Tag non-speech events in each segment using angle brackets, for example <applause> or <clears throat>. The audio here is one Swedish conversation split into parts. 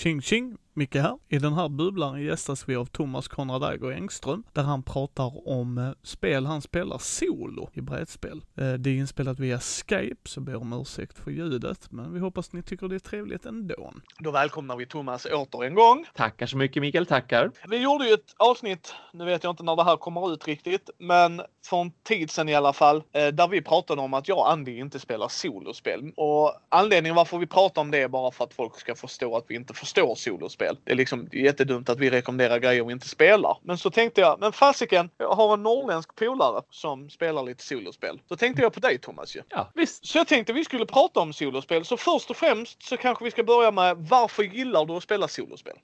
Ching ching. Micke här. I den här bubblan gästas vi av Thomas Konrad Äger Engström, där han pratar om eh, spel han spelar solo i brädspel. Eh, det är inspelat via Skype, så ber om ursäkt för ljudet, men vi hoppas ni tycker det är trevligt ändå. Då välkomnar vi Thomas åter en gång. Tackar så mycket Mikael, tackar. Vi gjorde ju ett avsnitt, nu vet jag inte när det här kommer ut riktigt, men för en tid sedan i alla fall, eh, där vi pratade om att jag och Andy inte spelar solospel. Och anledningen varför vi pratar om det är bara för att folk ska förstå att vi inte förstår solospel. Det är liksom jättedumt att vi rekommenderar grejer vi inte spelar. Men så tänkte jag, men fasiken, jag har en norrländsk polare som spelar lite solospel. Då tänkte jag på dig Thomas ju. Ja, visst. Så jag tänkte vi skulle prata om solospel. Så först och främst så kanske vi ska börja med varför gillar du att spela solospel?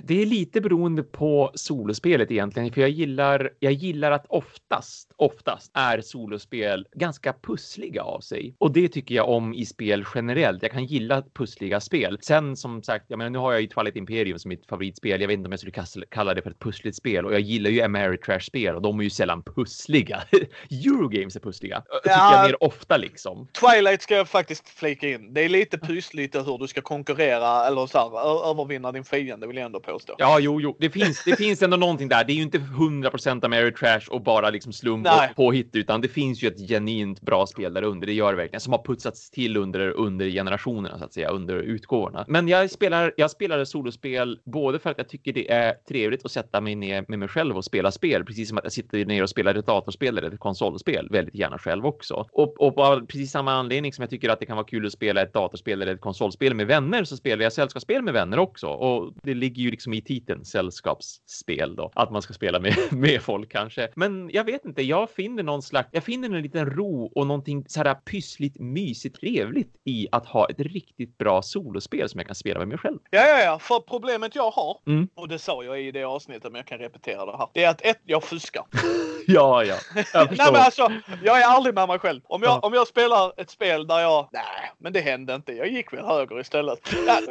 Det är lite beroende på solospelet egentligen, för jag gillar, jag gillar att oftast, oftast är solospel ganska pussliga av sig. Och det tycker jag om i spel generellt. Jag kan gilla pussliga spel. Sen som sagt, jag menar, nu har jag ju Twilight Imperium som mitt favoritspel. Jag vet inte om jag skulle kalla det för ett pussligt spel och jag gillar ju Ameritrash-spel och de är ju sällan pussliga. <laughs> Eurogames är pussliga. Ja, tycker jag mer ofta liksom. Twilight ska jag faktiskt flika in. Det är lite pyssligt hur du ska konkurrera eller så här, övervinna din fiende vill jag ändå påstå. Ja, jo, jo, det finns, det finns ändå någonting där. Det är ju inte 100% Ameritrash och bara liksom slump Nej. påhitt, utan det finns ju ett genuint bra spel där under. Det gör det verkligen som har putsats till under under generationerna så att säga under utgåvorna. Men jag spelar. Jag spelade solospel både för att jag tycker det är trevligt att sätta mig ner med mig själv och spela spel, precis som att jag sitter ner och spelar ett datorspel eller ett konsolspel väldigt gärna själv också. Och, och av precis samma anledning som jag tycker att det kan vara kul att spela ett datorspel eller ett konsolspel med vänner så spelar jag sällskapsspel med vänner också. Och det ligger ju liksom i titeln sällskapsspel då, att man ska spela med, <laughs> med folk kanske. Men jag vet inte, jag finner någon slags, jag finner en liten ro och någonting så här pyssligt, mysigt, trevligt i att ha ett riktigt bra solospel som jag kan spela med mig själv. Ja, ja, ja, för problemet jag har, mm. och det sa jag i det avsnittet, men jag kan repetera det här. Det är att ett, jag fuskar. <laughs> ja, ja. Jag nej, men alltså, jag är aldrig med mig själv. Om jag, ja. om jag spelar ett spel där jag, nej, men det hände inte. Jag gick väl höger istället.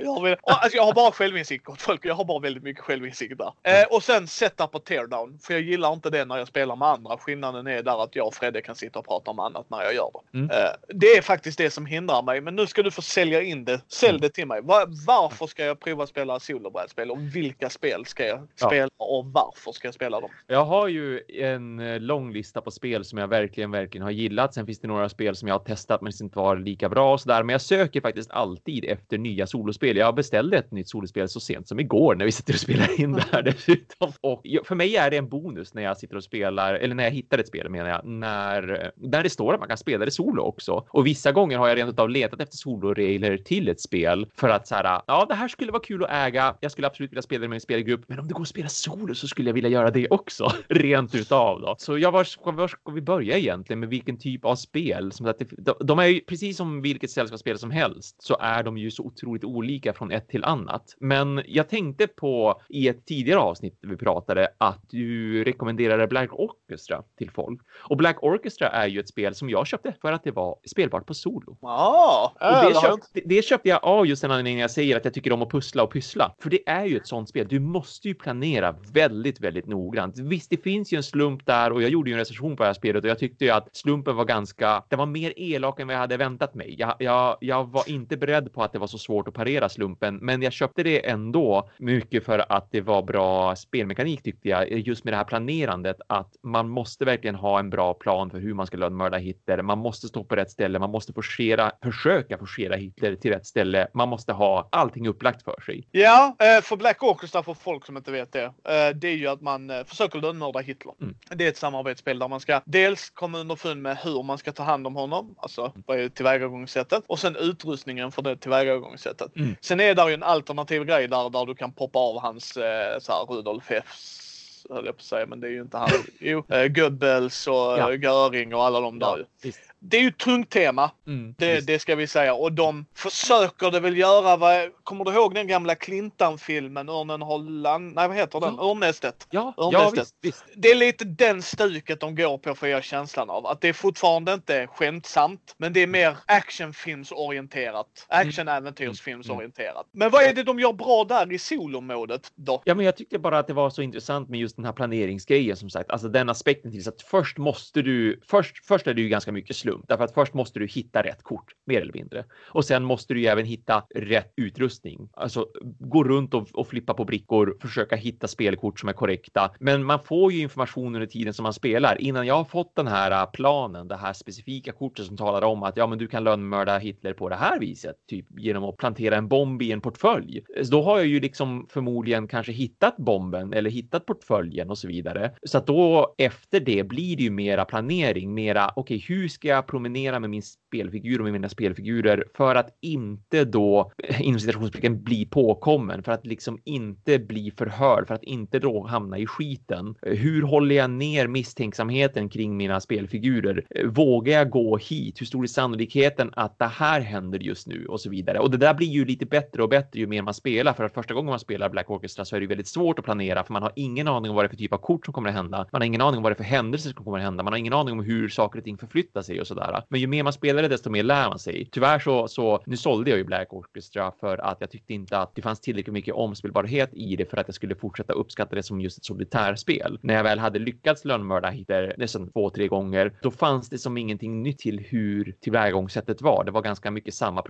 jag, vill, alltså, jag har bara självinsikt gott folk. Jag har bara väldigt mycket självinsikt där. Eh, och sen setup och teardown. För jag gillar inte det när jag spelar med andra. Skillnaden är där att jag och Fredde kan sitta och prata om annat när jag gör det. Mm. Eh, det är faktiskt det som hindrar mig. Men nu ska du få sälja in det. Sälj mm. det till mig. Var, varför ska jag prova att spela solobrädspel? Och vilka spel ska jag spela ja. och varför ska jag spela dem? Jag har ju en eh, lång lista på spel som jag verkligen, verkligen har gillat. Sen finns det några spel som jag har testat men som inte var lika bra och sådär. Men jag söker faktiskt alltid efter nya solospel. Jag beställde ett nytt solospel så sent som igår när vi sitter och spelar in det här <laughs> dessutom. Och för mig är det en bonus när jag sitter och spelar, eller när jag hittar ett spel menar jag, när, när det står att man kan spela det solo också. Och vissa gånger har jag rent av letat efter soloregler till ett spel för att så här, ja, det här skulle vara kul att äga. Jag skulle absolut vilja spela det med en spelgrupp, men om det går att spela solo så skulle jag vilja göra det också. <laughs> Rent utav då. Så jag var, ska, var ska vi börja egentligen med vilken typ av spel? Som att det, de, de är ju precis som vilket sällskapsspel som helst så är de ju så otroligt olika från ett till annat. Men jag tänkte på i ett tidigare avsnitt vi pratade att du rekommenderade Black Orchestra till folk. Och Black Orchestra är ju ett spel som jag köpte för att det var spelbart på solo. Ah, och det, köpt, det, köpte jag av just den anledningen jag säger att jag tycker om att pussla och pyssla. För det är ju ett sånt spel. Du måste ju planera väldigt, väldigt noggrant. Visst, det finns ju en slump där och jag gjorde ju en recension på det här spelet och jag tyckte ju att slumpen var ganska, det var mer elak än vad jag hade väntat mig. Jag, jag, jag var inte beredd på att det var så svårt att parera slumpen, men jag köpte det ändå mycket för att det var bra spelmekanik tyckte jag. Just med det här planerandet att man måste verkligen ha en bra plan för hur man ska lönnmörda Hitler. Man måste stå på rätt ställe. Man måste forcera, försöka forcera Hitler till rätt ställe. Man måste ha allting upplagt för sig. Ja, eh, för Black Orchestra för folk som inte vet det. Eh, det är ju att man eh, försöker lönnmörda Hitler. Mm. Det är ett samarbetsspel där man ska dels komma underfund med hur man ska ta hand om honom, alltså vad är tillvägagångssättet och sen utrustningen för det tillvägagångssättet. Mm. Sen är det ju en alternativ grej där, där du kan poppa av hans så här, Rudolf Fs höll jag på att säga, men det är ju inte han. Jo, eh, Goebbels och ja. Göring och alla de där. Ja, det är ju ett tungt tema. Mm, det, det, ska vi säga. Och de försöker det väl göra. Vad, kommer du ihåg den gamla Clintan-filmen? Örnen har land... Nej, vad heter den? Ja. Örnnästet. Ja, Örnnästet. Ja, visst, visst. Det är lite den stuket de går på för jag känslan av. Att det är fortfarande inte skämtsamt. Men det är mer actionfilmsorienterat. Action-äventyrsfilmsorienterat. Mm. Men vad är det de gör bra där i solomodet då? Ja, men jag tyckte bara att det var så intressant med just den här planeringsgrejen som sagt. Alltså den aspekten till så att först måste du... Först, först är det ju ganska mycket slump slump. Därför att först måste du hitta rätt kort, mer eller mindre. Och sen måste du ju även hitta rätt utrustning. Alltså gå runt och, och flippa på brickor, försöka hitta spelkort som är korrekta. Men man får ju information under tiden som man spelar. Innan jag har fått den här äh, planen, det här specifika kortet som talar om att ja, men du kan lönnmörda Hitler på det här viset, typ genom att plantera en bomb i en portfölj. Så då har jag ju liksom förmodligen kanske hittat bomben eller hittat portföljen och så vidare. Så att då efter det blir det ju mera planering, mera okej, okay, hur ska jag promenera med min spelfigur och med mina spelfigurer för att inte då eh, inom citationstecken bli påkommen, för att liksom inte bli förhörd, för att inte då hamna i skiten. Eh, hur håller jag ner misstänksamheten kring mina spelfigurer? Eh, vågar jag gå hit? Hur stor är sannolikheten att det här händer just nu och så vidare? Och det där blir ju lite bättre och bättre ju mer man spelar, för att första gången man spelar Black Orchestra så är det väldigt svårt att planera, för man har ingen aning om vad det är för typ av kort som kommer att hända. Man har ingen aning om vad det är för händelser som kommer att hända. Man har ingen aning om hur saker och ting förflyttar sig och så sådär. Men ju mer man spelar det, desto mer lär man sig. Tyvärr så, så nu sålde jag ju Black Orchestra för att jag tyckte inte att det fanns tillräckligt mycket omspelbarhet i det för att jag skulle fortsätta uppskatta det som just ett solitärspel. När jag väl hade lyckats lönnmörda Hitler nästan två, tre gånger, då fanns det som ingenting nytt till hur tillvägagångssättet var. Det var ganska mycket samma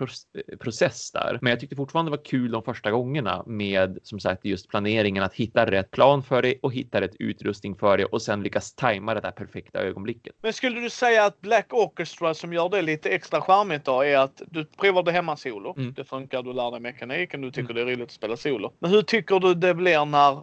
process där. Men jag tyckte fortfarande det var kul de första gångerna med som sagt just planeringen att hitta rätt plan för det och hitta rätt utrustning för det och sen lyckas tajma det där perfekta ögonblicket. Men skulle du säga att Black Orchestra som gör det lite extra charmigt då är att du provar det hemma solo. Mm. Det funkar, du lär dig mekaniken, du tycker mm. det är roligt att spela solo. Men hur tycker du det blir när eh,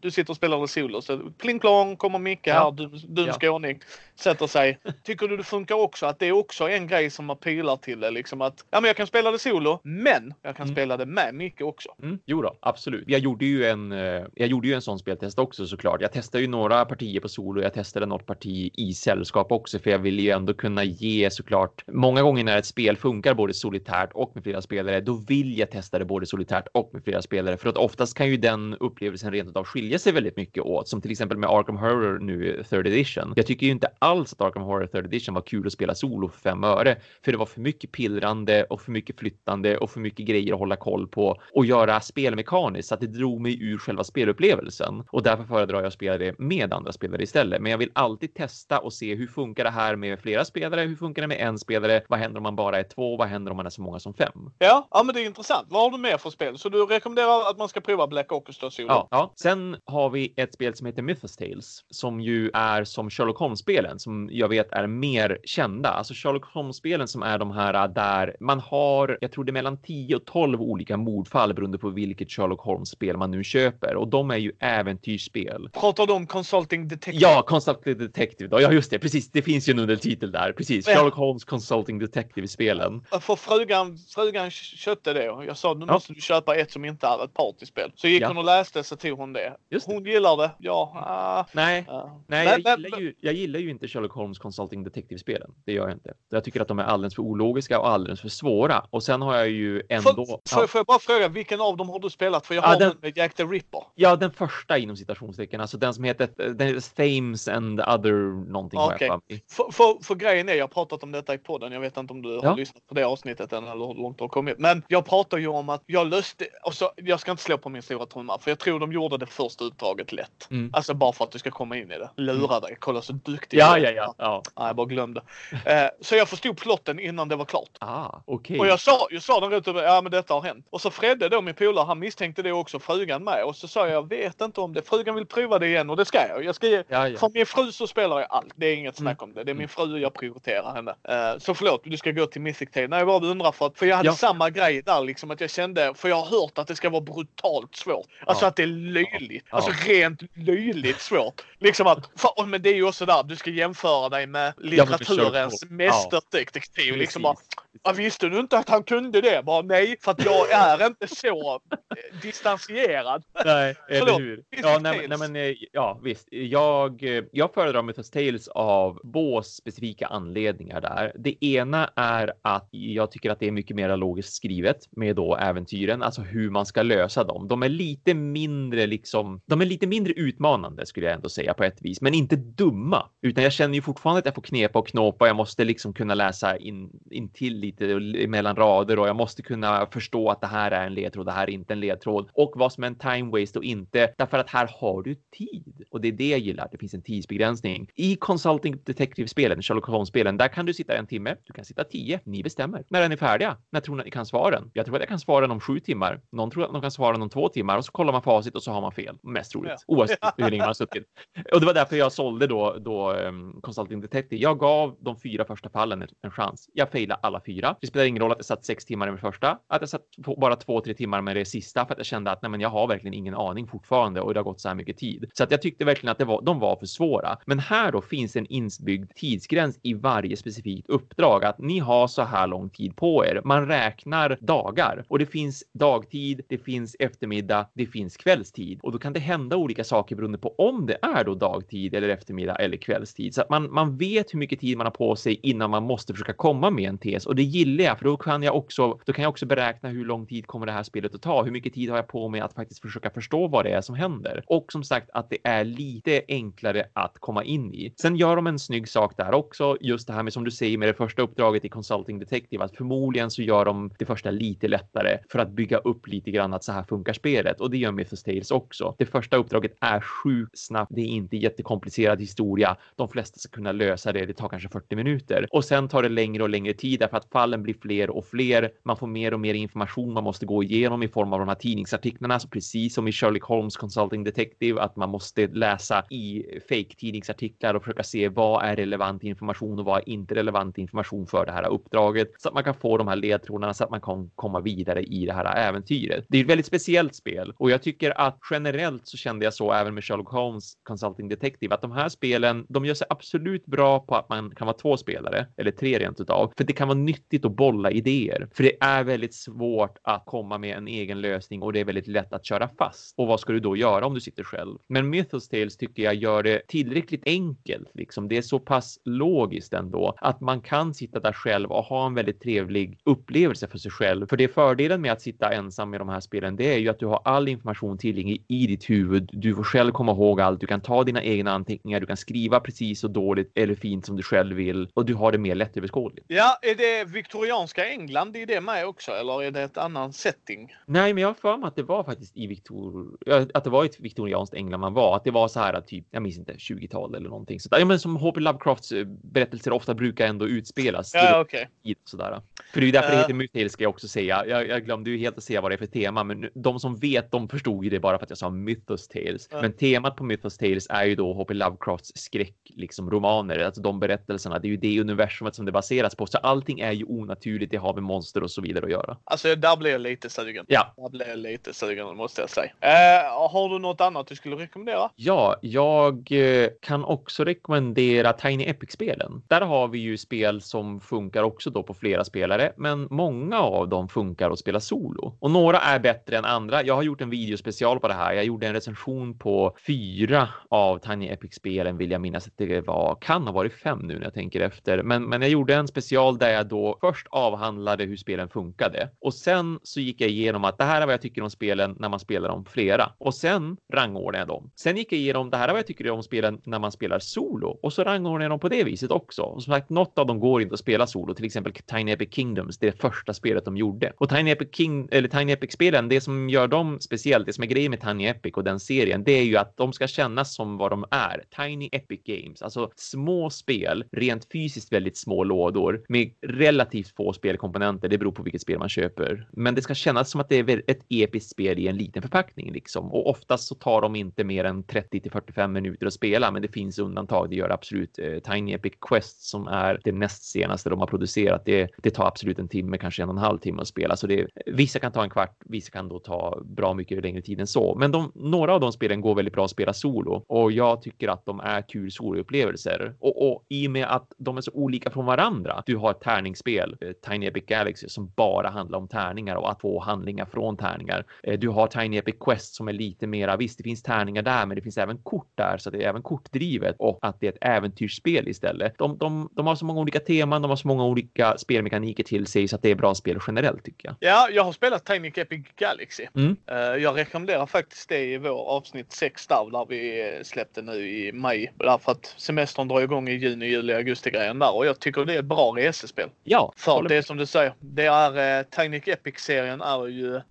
du sitter och spelar det solo? Så pling plong kommer Micke ja. här, du, du ja. skåning, sätter sig. <laughs> Tycker du det funkar också? Att det är också en grej som man pilar till det liksom att ja, men jag kan spela det solo, men jag kan mm. spela det med Micke också. Mm. Jo då, absolut. Jag gjorde ju en, eh, jag gjorde ju en sån speltest också såklart. Jag testade ju några partier på solo. Jag testade något parti i sällskap också, för jag vill ju ändå kunna ge såklart. Många gånger när ett spel funkar både solitärt och med flera spelare, då vill jag testa det både solitärt och med flera spelare, för att oftast kan ju den upplevelsen rent av skilja sig väldigt mycket åt, som till exempel med Arkham Horror nu third edition. Jag tycker ju inte alls att Arkham Horror third edition var kul att spela solo för fem öre, för det var för mycket pillrande och för mycket flyttande och för mycket grejer att hålla koll på och göra spelmekaniskt så att det drog mig ur själva spelupplevelsen och därför föredrar jag att spela det med andra spelare istället. Men jag vill alltid testa och se hur funkar det här med flera spelare? Hur funkar det med en spelare? Vad händer om man bara är två? Vad händer om man är så många som fem? Ja, ja men det är intressant. Vad har du mer för spel? Så du rekommenderar att man ska prova Black Orchestra Solo? Ja, ja. Sen har vi ett spel som heter Mythos Tales som ju är som Sherlock Holmes-spelen som jag vet är mer kända. Alltså Sherlock Holmes-spelen som är de här där man har, jag tror det är mellan 10 och 12 olika mordfall beroende på vilket Sherlock Holmes-spel man nu köper och de är ju äventyrsspel. Pratar du om Consulting Detective? Ja, Consulting Detective. Då. Ja, just det. Precis. Det finns ju en undertitel där. Precis. Ja. Sherlock Holmes Consulting Detective-spelen. För frugan, frugan köpte det och jag sa nu ja. måste du köpa ett som inte är ett partyspel. Så gick ja. hon och läste så tog hon det. Just hon det. gillar det. Ja. Uh, nej, uh. nej jag, men, gillar ju, jag gillar ju inte Sherlock Holmes Consulting Detective-spelen. Det gör jag inte. Jag tycker att de är alldeles för ologiska och alldeles för svåra. Och sen har jag ju ändå... Får, får, får jag bara fråga, vilken av dem har du spelat? För jag har den med Jack the Ripper. Ja, den första inom citationstecken. Alltså den som heter, den heter Thames and other någonting. Okay. För, för, för, grejen är, jag har pratat om detta i podden. Jag vet inte om du ja. har lyssnat på det avsnittet än eller hur långt det har kommit. Men jag pratar ju om att jag löste, och så, jag ska inte slå på min stora trumma, för jag tror de gjorde det första uttaget lätt. Mm. Alltså bara för att du ska komma in i det. Lura mm. dig, kolla så duktig ja, ja, ja, ja. Nej, jag bara glömde. eh, så jag förstod plotten innan det var klart. Ah, okay. Och jag sa, jag sa den rätt ja men detta har hänt. Och så Fredde då, min polare, han misstänkte det också, frugan med. Och så sa jag, jag vet inte om det. Frugan vill prova det igen och det ska jag. Jag ska ge, ja, ja. För min fru så spelar jag allt. Det är inget snack mm. om det. Det är min fru, jag prioriterar henne. Uh, så förlåt, du ska gå till Mythic Tale. Nej, jag bara undrar för att, för jag hade ja. samma grej där liksom att jag kände, för jag har hört att det ska vara brutalt svårt. Alltså att det är löjligt. Alltså rent löjligt svårt. Liksom att, för, men det är ju också där, du ska jämföra dig med litteraturens mästerdetektiv. Liksom bara, Ja, visste du inte att han kunde det? Bara, nej, för att jag är inte så eh, distanserad. Nej, eller hur? Ja, nej, nej, men, eh, ja, visst. Jag, eh, jag föredrar Mythos Tales av två specifika anledningar där. Det ena är att jag tycker att det är mycket mer logiskt skrivet med då äventyren, alltså hur man ska lösa dem. De är lite mindre liksom, de är lite mindre utmanande skulle jag ändå säga på ett vis, men inte dumma, utan jag känner ju fortfarande att jag får knepa och knåpa. Jag måste liksom kunna läsa in, in till lite mellan rader och jag måste kunna förstå att det här är en ledtråd, det här är inte en ledtråd och vad som är en time waste och inte. Därför att här har du tid och det är det jag gillar. Det finns en tidsbegränsning i Consulting Detective-spelen, Sherlock Holmes-spelen, där kan du sitta en timme, du kan sitta tio, ni bestämmer. När är ni färdiga? När tror ni att ni kan svara den? Jag tror att jag kan svara den om sju timmar. Någon tror att de kan svara den om två timmar och så kollar man facit och så har man fel. Mest troligt, ja. oavsett <laughs> hur länge man har suttit. Och det var därför jag sålde då, då um, Consulting Detective. Jag gav de fyra första fallen en chans. Jag failade alla fyra. Det spelar ingen roll att jag satt sex timmar med första, att jag satt bara två, tre timmar med det sista för att jag kände att nej, men jag har verkligen ingen aning fortfarande och det har gått så här mycket tid. Så att jag tyckte verkligen att det var, de var för svåra. Men här då finns en inbyggd tidsgräns i varje specifikt uppdrag att ni har så här lång tid på er. Man räknar dagar och det finns dagtid, det finns eftermiddag, det finns kvällstid och då kan det hända olika saker beroende på om det är då dagtid eller eftermiddag eller kvällstid så att man, man vet hur mycket tid man har på sig innan man måste försöka komma med en tes och det gillar jag för då kan jag också, då kan jag också beräkna hur lång tid kommer det här spelet att ta? Hur mycket tid har jag på mig att faktiskt försöka förstå vad det är som händer? Och som sagt att det är lite enklare att komma in i. Sen gör de en snygg sak där också, just det här med som du säger med det första uppdraget i Consulting Detective, att förmodligen så gör de det första lite lättare för att bygga upp lite grann att så här funkar spelet och det gör Mythos Tales också. Det första uppdraget är sjukt snabbt. Det är inte jättekomplicerad historia. De flesta ska kunna lösa det. Det tar kanske 40 minuter och sen tar det längre och längre tid därför att fallen blir fler och fler. Man får mer och mer information man måste gå igenom i form av de här tidningsartiklarna, så precis som i Sherlock Holmes Consulting Detective, att man måste läsa i fake tidningsartiklar och försöka se vad är relevant information och vad är inte relevant information för det här uppdraget så att man kan få de här ledtrådarna så att man kan komma vidare i det här äventyret. Det är ett väldigt speciellt spel och jag tycker att generellt så kände jag så även med Sherlock Holmes Consulting Detective att de här spelen, de gör sig absolut bra på att man kan vara två spelare eller tre rent utav, för det kan vara nyttigt att bolla idéer, för det är väldigt svårt att komma med en egen lösning och det är väldigt lätt att köra fast. Och vad ska du då göra om du sitter själv? Men Mythos Tales tycker jag gör det tillräckligt enkelt, liksom. Det är så pass låg logiskt ändå att man kan sitta där själv och ha en väldigt trevlig upplevelse för sig själv. För det är fördelen med att sitta ensam med de här spelen, det är ju att du har all information tillgänglig i ditt huvud. Du får själv komma ihåg allt. Du kan ta dina egna anteckningar. Du kan skriva precis så dåligt eller fint som du själv vill och du har det mer lättöverskådligt. Ja, är det viktorianska England i det med också eller är det ett annan setting? Nej, men jag har för mig att det var faktiskt i Victor, att det var ett viktorianskt England man var, att det var så här typ, jag minns inte, 20-tal eller någonting. Så, ja, men som H.P. Lovecrafts eh, berättelser ofta brukar ändå utspelas. Ja. Okay. Sådär. För det är därför uh, det heter Mythales ska jag också säga. Jag, jag glömde ju helt att säga vad det är för tema, men de som vet, de förstod ju det bara för att jag sa Mythos Tales. Uh. Men temat på Mythos Tales är ju då H.P. Lovecrafts skräck, liksom romaner, alltså de berättelserna. Det är ju det universumet som det baseras på, så allting är ju onaturligt. Det har med monster och så vidare att göra. Alltså, där blir jag lite sugen. Ja. Där blir jag lite sugen, måste jag säga. Uh, har du något annat du skulle rekommendera? Ja, jag uh, kan också rekommendera Tiny Epic-spelen. Där har vi ju spel som funkar också då på flera spelare, men många av dem funkar att spela solo och några är bättre än andra. Jag har gjort en videospecial på det här. Jag gjorde en recension på fyra av Tiny Epic-spelen vill jag minnas att det var. Kan ha varit fem nu när jag tänker efter, men, men jag gjorde en special där jag då först avhandlade hur spelen funkade och sen så gick jag igenom att det här är vad jag tycker om spelen när man spelar om flera och sen rangordnade jag dem. Sen gick jag igenom det här är vad jag tycker om spelen när man spelar solo och så rangordnade jag dem på det viset också. Och som sagt, något av dem går inte att spela solo, till exempel Tiny Epic Kingdoms, det första spelet de gjorde. Och Tiny Epic King eller Tiny Epic spelen, det som gör dem speciellt, det som är grejen med Tiny Epic och den serien, det är ju att de ska kännas som vad de är. Tiny Epic Games, alltså små spel, rent fysiskt väldigt små lådor med relativt få spelkomponenter. Det beror på vilket spel man köper, men det ska kännas som att det är ett episkt spel i en liten förpackning liksom. Och oftast så tar de inte mer än 30 till 45 minuter att spela, men det finns undantag. Det gör absolut eh, Tiny Epic Quest som är det näst senaste de har producerat. Det, det tar absolut en timme, kanske en och en halv timme att spela, så det, vissa kan ta en kvart, vissa kan då ta bra mycket längre tid än så. Men de, några av de spelen går väldigt bra att spela solo och jag tycker att de är kul soloupplevelser. Och, och i och med att de är så olika från varandra. Du har ett tärningsspel, eh, Tiny Epic Galaxy, som bara handlar om tärningar och att få handlingar från tärningar. Eh, du har Tiny Epic Quest som är lite mera, visst det finns tärningar där, men det finns även kort där, så det är även kortdrivet och att det är ett äventyrsspel istället. De, de, de har så många olika teman, de har så många olika spelmekaniker till sig så att det är bra spel generellt tycker jag. Ja, jag har spelat Tiny Epic Galaxy. Mm. Uh, jag rekommenderar faktiskt det i vår avsnitt 6 där, där vi släppte nu i maj. Därför att semestern drar igång i juni, juli, augusti grejen där och jag tycker det är ett bra resespel. Ja. För det är som du säger, det är uh, Tiny Epic serien är ju uh,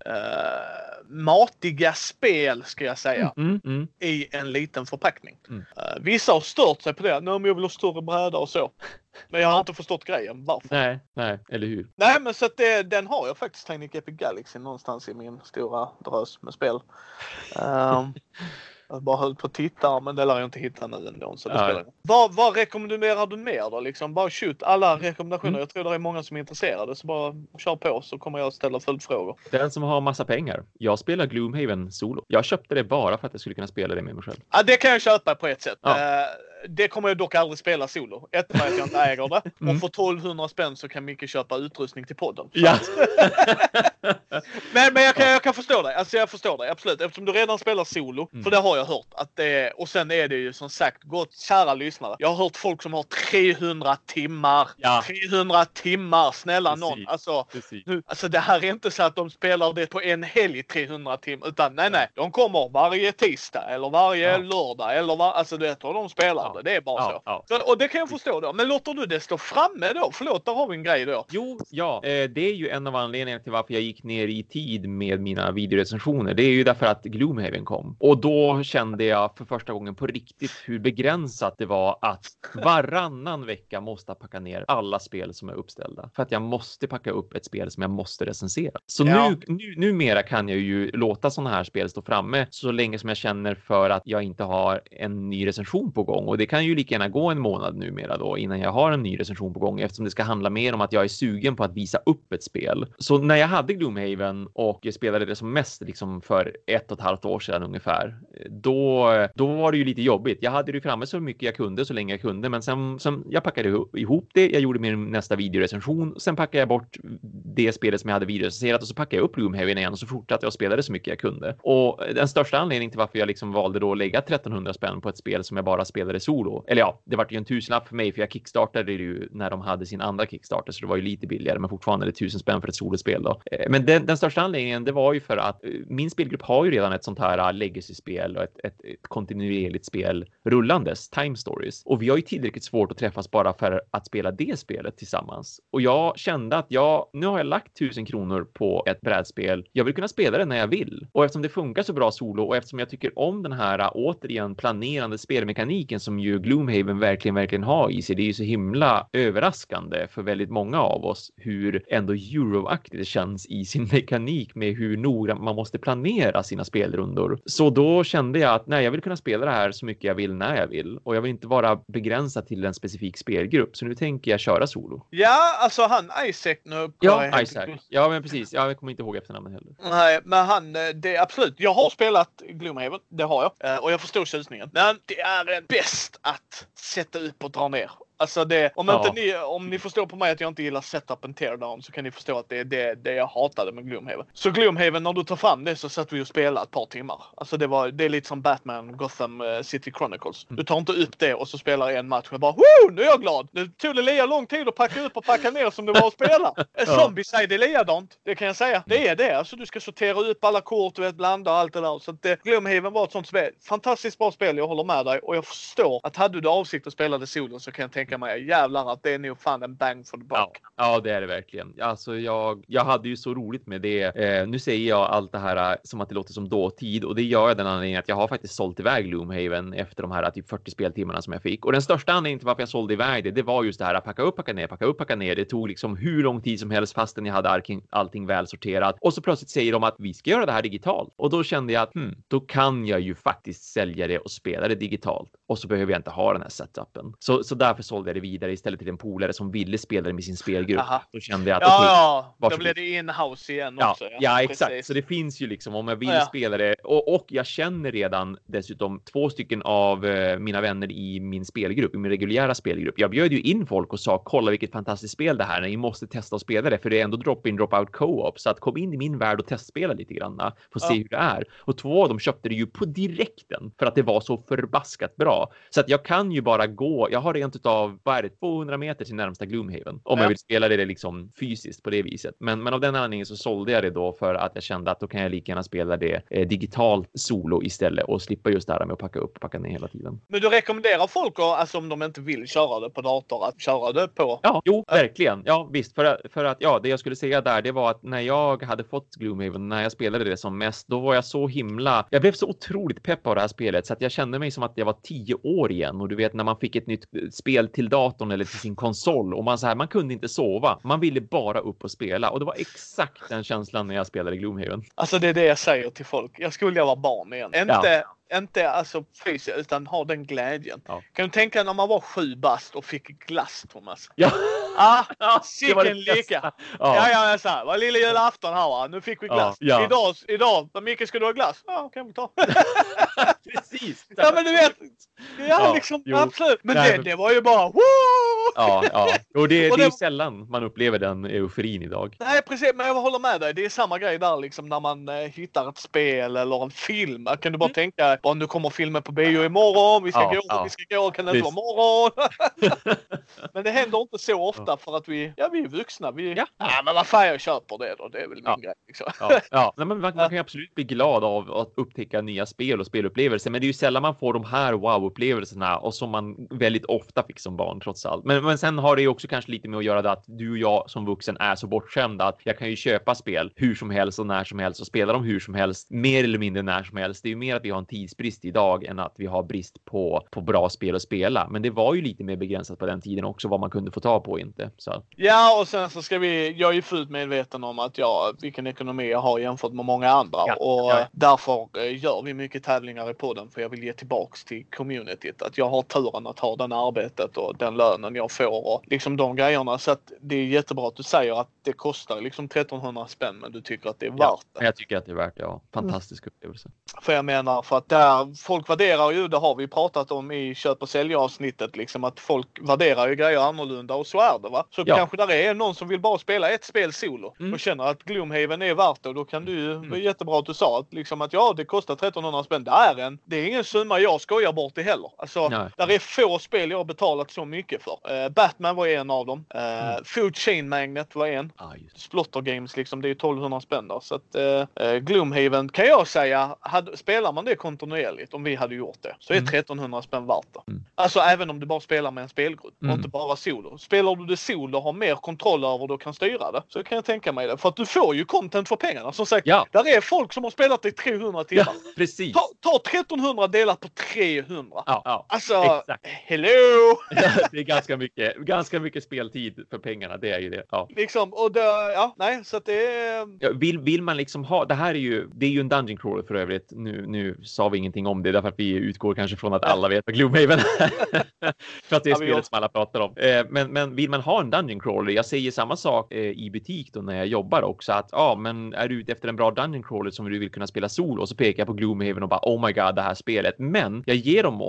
matiga spel ska jag säga. Mm, mm. I en liten förpackning. Mm. Eh, vissa har stört sig på det. Nej men jag vill ha större bräda och så. Men jag har inte förstått grejen. Varför? Nej, nej, eller hur? Nej men så att det, den har jag faktiskt Tiny Epic Galaxy någonstans i min stora drös med spel. Um, <laughs> jag bara höll på att titta men det lär jag inte hitta nu ändå. Så det spelar vad, vad rekommenderar du mer då? Liksom bara shoot alla rekommendationer. Mm. Jag tror det är många som är intresserade så bara kör på så kommer jag ställa följdfrågor. Den som har massa pengar. Jag spelar Gloomhaven solo. Jag köpte det bara för att jag skulle kunna spela det med mig själv. Ja, det kan jag köpa på ett sätt. Ja. Eh, det kommer jag dock aldrig spela solo. Ett för att jag inte äger det. Mm. Och för 1200 spänn så kan Micke köpa utrustning till podden. Ja. <laughs> Men, men jag, kan, jag kan förstå dig. Alltså jag förstår dig absolut. Eftersom du redan spelar solo. Mm. För det har jag hört. Att det, är- och sen är det ju som sagt gott kära lyssnare. Jag har hört folk som har 300 timmar. Ja. 300 timmar. Snälla Precis. någon. Alltså, Precis. nu, alltså det här är inte så att de spelar det på en helg 300 timmar. Utan nej nej. De kommer varje tisdag eller varje Ja. lördag. Eller var, alltså du vet hur de spelar Ja. det. Är bara Ja, så. ja. så. Och det kan jag förstå då. Men låter du det stå framme då? Förlåt, där har vi en grej då. Jo, ja, eh, det är ju en av anledningarna till varför jag gick ner i tid med mina videorecensioner. Det är ju därför att Gloomhaven kom. Och då kände jag för första gången på riktigt hur begränsat det var att varannan vecka måste packa ner alla spel som är uppställda. För att jag måste packa upp ett spel som jag måste recensera. Så Ja. nu, nu, numera kan jag ju låta sådana här spel stå framme så länge som jag känner för att jag inte har en ny recension på gång. Och det kan ju lika gärna gå en månad numera då innan jag har en ny recension på gång eftersom det ska handla mer om att jag är sugen på att visa upp ett spel. Så när jag hade Gloomhaven och spelade det som mest liksom för ett och ett halvt år sedan ungefär, då, då var det ju lite jobbigt. Jag hade det framme så mycket jag kunde så länge jag kunde, men sen, sen jag packade ihop- det. Jag gjorde min nästa videorecension. Sen packade jag bort det spelet som jag hade videorecenserat och så packade jag upp Gloomhaven igen och så fortsatte jag spela det så mycket jag kunde. Och den största anledningen till varför jag liksom valde då att lägga 1300 spänn på ett spel som jag bara spelade solo. Eller ja, det vart ju en tusenlapp för mig för jag kickstartade det ju när de hade sin andra kickstarter så det var ju lite billigare men fortfarande är det tusen spänn för ett solospel då. Eh, men den, den största anledningen det var ju för att eh, min spelgrupp har ju redan ett sånt här eh, legacy-spel och ett, ett, ett kontinuerligt spel rullandes, Time Stories. Och vi har ju tillräckligt svårt att träffas bara för att spela det spelet tillsammans. Och jag kände att jag, nu har jag lagt tusen kronor på ett brädspel. Jag vill kunna spela det när jag vill. Och eftersom det funkar så bra solo och eftersom jag tycker om den här återigen planerande spelmekaniken som ju Gloomhaven verkligen, verkligen har i sig. Det är ju så himla överraskande för väldigt många av oss hur ändå Euro-aktigt det känns i sin <laughs> mekanik med hur noggrant man måste planera sina spelrundor. Så då kände jag att nej, jag vill kunna spela det här så mycket jag vill när jag vill och jag vill inte vara begränsad till en specifik spelgrupp. Så nu tänker jag köra solo. Ja, alltså han Isaac nu. Ja, Isaac. Ja, men precis. Ja, jag kommer inte ihåg efternamnet heller. Nej, men han, eh, det är absolut. Jag har spelat Gloomhaven, det har jag. Eh, Och jag förstår tjusningen. Men det är eh, bäst att sätta upp och dra ner. Alltså det, om, Ja. inte ni, om ni förstår på mig att jag inte gillar setup and teardown så kan ni förstå att det är det, det jag hatade med Gloomhaven. Så Gloomhaven, när du tar fram det så satt vi och spelade ett par timmar. Alltså det, var, det är lite som Batman Gotham eh, City Chronicles. Du tar inte upp det och så spelar en match och bara Woo! Nu är jag glad! Nu tog det lika lång tid att packa upp och packa ner som det var att spela. <laughs> Ja. Zombicide är likadant, det kan jag säga. Det är det. Alltså du ska sortera upp alla kort, du vet, blanda och allt det där. Så att det, Gloomhaven var ett sånt spel. Fantastiskt bra spel, jag håller med dig. Och jag förstår att hade du avsikt att spela det solo så kan jag tänka mig jävlar att det är nog fan en bang for the buck. Ja, ja, det är det verkligen. Alltså, jag, jag hade ju så roligt med det. Eh, nu säger jag allt det här eh, som att det låter som dåtid och det gör jag den anledningen att jag har faktiskt sålt iväg Loomhaven efter de här eh, typ 40 speltimmarna som jag fick. Och den största anledningen till varför jag sålde iväg det, det var just det här att packa upp, packa ner, packa upp, packa ner. Det tog liksom hur lång tid som helst fastän jag hade allting, allting väl sorterat. Och så plötsligt säger de att vi ska göra det här digitalt. Och då kände jag att hmm, då kan jag ju faktiskt sälja det och spela det digitalt. Och så behöver jag inte ha den här setupen. Så, så därför sålde jag det vidare istället till en polare som ville spela det med sin spelgrupp. Aha. Då kände jag att Ja, okej, ja. Då blir det in-house igen Ja, också. ja, exakt. Precis. Så det finns ju liksom om jag vill Ja. spela det och, och jag känner redan dessutom två stycken av eh, mina vänner i min spelgrupp, i min reguljära spelgrupp. Jag bjöd ju in folk och sa kolla vilket fantastiskt spel det här är. Ni måste testa att spela det för det är ändå drop in drop out co-op så att kom in i min värld och testspela lite granna. Få se Ja. hur det är. Och två av dem köpte det ju på direkten för att det var så förbaskat bra. Så att jag kan ju bara gå. Jag har rent utav av, vad är det, 200 meter till närmsta Gloomhaven. Om Ja. jag vill spela det liksom fysiskt på det viset. Men, men av den anledningen så sålde jag det då för att jag kände att då kan jag lika gärna spela det eh, digitalt solo istället och slippa just det här med att packa upp och packa ner hela tiden. Men du rekommenderar folk, att, alltså om de inte vill köra det på dator, att köra det på... Ja, jo, verkligen. Ja, visst. För för att ja, det jag skulle säga där, det var att när jag hade fått Gloomhaven, när jag spelade det som mest, då var jag så himla... Jag blev så otroligt pepp av det här spelet så att jag kände mig som att jag var tio år igen. Och du vet när man fick ett nytt eh, spel till datorn eller till sin konsol och man så här, man kunde inte sova. Man ville bara upp och spela och det var exakt den känslan när jag spelade Gloomhaven. Alltså det är det jag säger till folk. Jag skulle jag vara barn igen. Inte, inte alltså fysiskt, utan ha den glädjen. Ja. Kan du tänka när man var sju bast och fick glass, Thomas? Ja, Ah, <laughs> var det sicken bästa. leka! Ja. Ja, ja, ja, så här. Vad lilla julafton här va. Nu fick vi glass. ja. Idag, idag, mycket ska du ha glass? Ja, kan vi ta. <laughs> <laughs> precis. ja, men du vet. Ja, Ja, liksom jo. absolut. Men Nej, det, men- det var ju bara woo! Ja, ja. Och det, Och det är det- ju sällan man upplever den euforin idag. Nej precis, men jag håller med dig. Det är samma grej där liksom när man eh, hittar ett spel eller en film. Kan du bara tänka, bara, nu kommer filmen på bio imorgon, vi ska Mm. Ja, gå, ja. vi ska gå, kan det inte vara morgon? <laughs> men det händer inte så ofta för att vi, ja vi är vuxna. Vi, Ja. ja. men vad fan jag köper det då, det är väl min Ja. grej. Liksom. Ja, ja. Nej, men man, man kan ju absolut bli glad av att upptäcka nya spel och spelupplevelser, men det är ju sällan man får de här wow-upplevelserna och som man väldigt ofta fick som barn trots allt. Men, men sen har det ju också kanske lite med att göra det att du och jag som vuxen är så bortskämda att jag kan ju köpa spel hur som helst och när som helst och spela dem hur som helst, mer eller mindre när som helst. Det är ju mer att vi har en tidsbrist idag än att vi har brist på, på bra spel att spela. Men det var ju lite mer begränsat på den tiden också vad man kunde få ta på och inte. Så Ja, och sen så ska vi, jag är ju fullt medveten om att jag, vilken ekonomi jag har jämfört med många andra Ja, och ja. därför eh, gör vi mycket tävlingar i podden för jag vill ge tillbaks till communityt. Att jag har turen att ha det arbetet och den lönen jag får och liksom de grejerna. Så att det är jättebra att du säger att det kostar liksom 1300 spänn men du tycker att det är ja, värt det. men jag tycker att det är värt det. Ja. Fantastisk upplevelse. För jag menar för att där folk värderar ju, det har vi pratat om i köp och sälj avsnittet liksom att folk värderar ju grejer annorlunda och så är det va. Så Ja. kanske där är någon som vill bara spela ett spel solo Mm. och känner att Gloomhaven är värt det och då kan du ju, det var jättebra att du sa att liksom att ja det kostar 1300 spänn. Det är en, det är ingen summa jag skojar bort det heller. Alltså Nej. där är få spel jag har betalat så mycket för. Eh, Batman var en av dem. Uh, Mm. Food Chain Magnet var en. Ah. Splotter Games liksom, det är ju 1200 spänn där. Så att eh, eh, Gloomhaven kan jag säga, hade, spelar man det kontinuerligt, om vi hade gjort det, så är Mm. 1300 spänn värt det. Mm. Alltså även om du bara spelar med en spelgrupp Mm. och inte bara solo. Spelar du det solo och har mer kontroll över det och kan styra det, så kan jag tänka mig det. För att du får ju content för pengarna. Som sagt, Ja, där är folk som har spelat i 300 timmar. ja, precis. Ta, ta 1300 delat på 300. Ja, ja. Alltså, Exakt. hello! <laughs> det är ganska mycket, ganska mycket speltid för pengarna. Det är ju det. Ja. liksom, och det, ja, nej, så att det är... Ja, Vill, vill man liksom ha, det här är ju, det är ju en dungeon crawler för övrigt. Nu, nu sa vi ingenting om det därför att vi utgår kanske från att alla vet vad Gloomhaven är. <laughs> för att det är Ja, spelet som alla pratar om. Eh, men, men vill man ha en dungeon crawler, jag säger samma sak eh, i butik då när jag jobbar också att ja, men är du ute efter en bra dungeon crawler som du vill kunna spela solo och så pekar jag på Gloomhaven och bara oh my god det här spelet. Men jag ger dem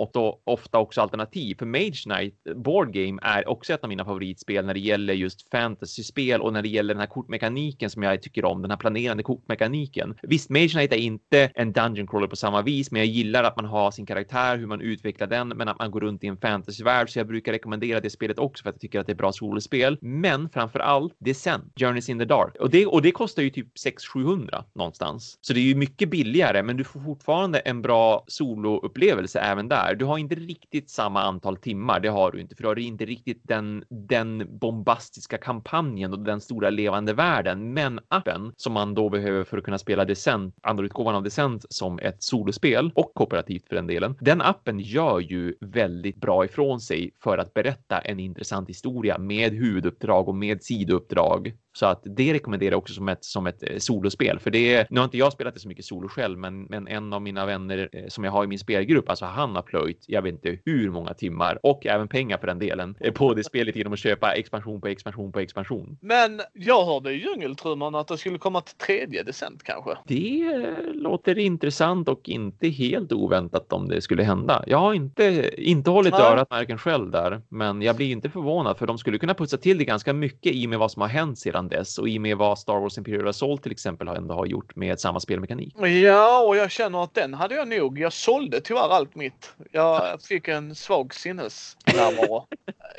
ofta också alternativ för Mage Knight Board Game är också ett av mina favoritspel när det gäller just fantasyspel och när det gäller den här kortmekaniken som jag tycker om, den här planerande kortmekaniken. Visst, Mage Knight är inte en dungeon crawler på samma vis, men jag gillar att man har sin karaktär, hur man utvecklar den, men att man går runt i en fantasyvärld, så jag brukar rekommendera det spelet också för att jag tycker att det är bra solospel. Men framför allt det sen. Journeys in the Dark. Och det, och det kostar ju typ 600-700 någonstans. Så det är ju mycket billigare, men du får fortfarande en bra soloupplevelse även där. Du har inte riktigt samma antal timmar, det har du inte, för du har inte riktigt den, den bombastiska kampanjen och den stora levande världen. Men appen som man då behöver för att kunna spela Descent, andra utgåvan av Descent som ett solospel och kooperativt för den delen. Den appen gör ju väldigt bra ifrån sig för att berätta en intressant historia med huvuduppdrag och med sidouppdrag. Så att det rekommenderar jag också som ett, som ett eh, solospel. För det är, nu har inte jag spelat det så mycket solo själv, men, men en av mina vänner eh, som jag har i min spelgrupp, alltså han har plöjt, jag vet inte hur många timmar och även pengar för den delen eh, på det spelet genom att köpa expansion på expansion på expansion. Men jag hörde i djungeltrumman att det skulle komma till tredje decent kanske. Det låter intressant och inte helt oväntat om det skulle hända. Jag har inte, inte hållit Nej. örat märken själv där, men jag blir inte förvånad för de skulle kunna putsa till det ganska mycket i och med vad som har hänt sedan dess och i och med vad Star Wars Imperial Assault till exempel har ändå har gjort med samma spelmekanik. Ja, och jag känner att den hade jag nog. Jag sålde tyvärr allt mitt. Jag <laughs> fick en svag sinnesnärvaro.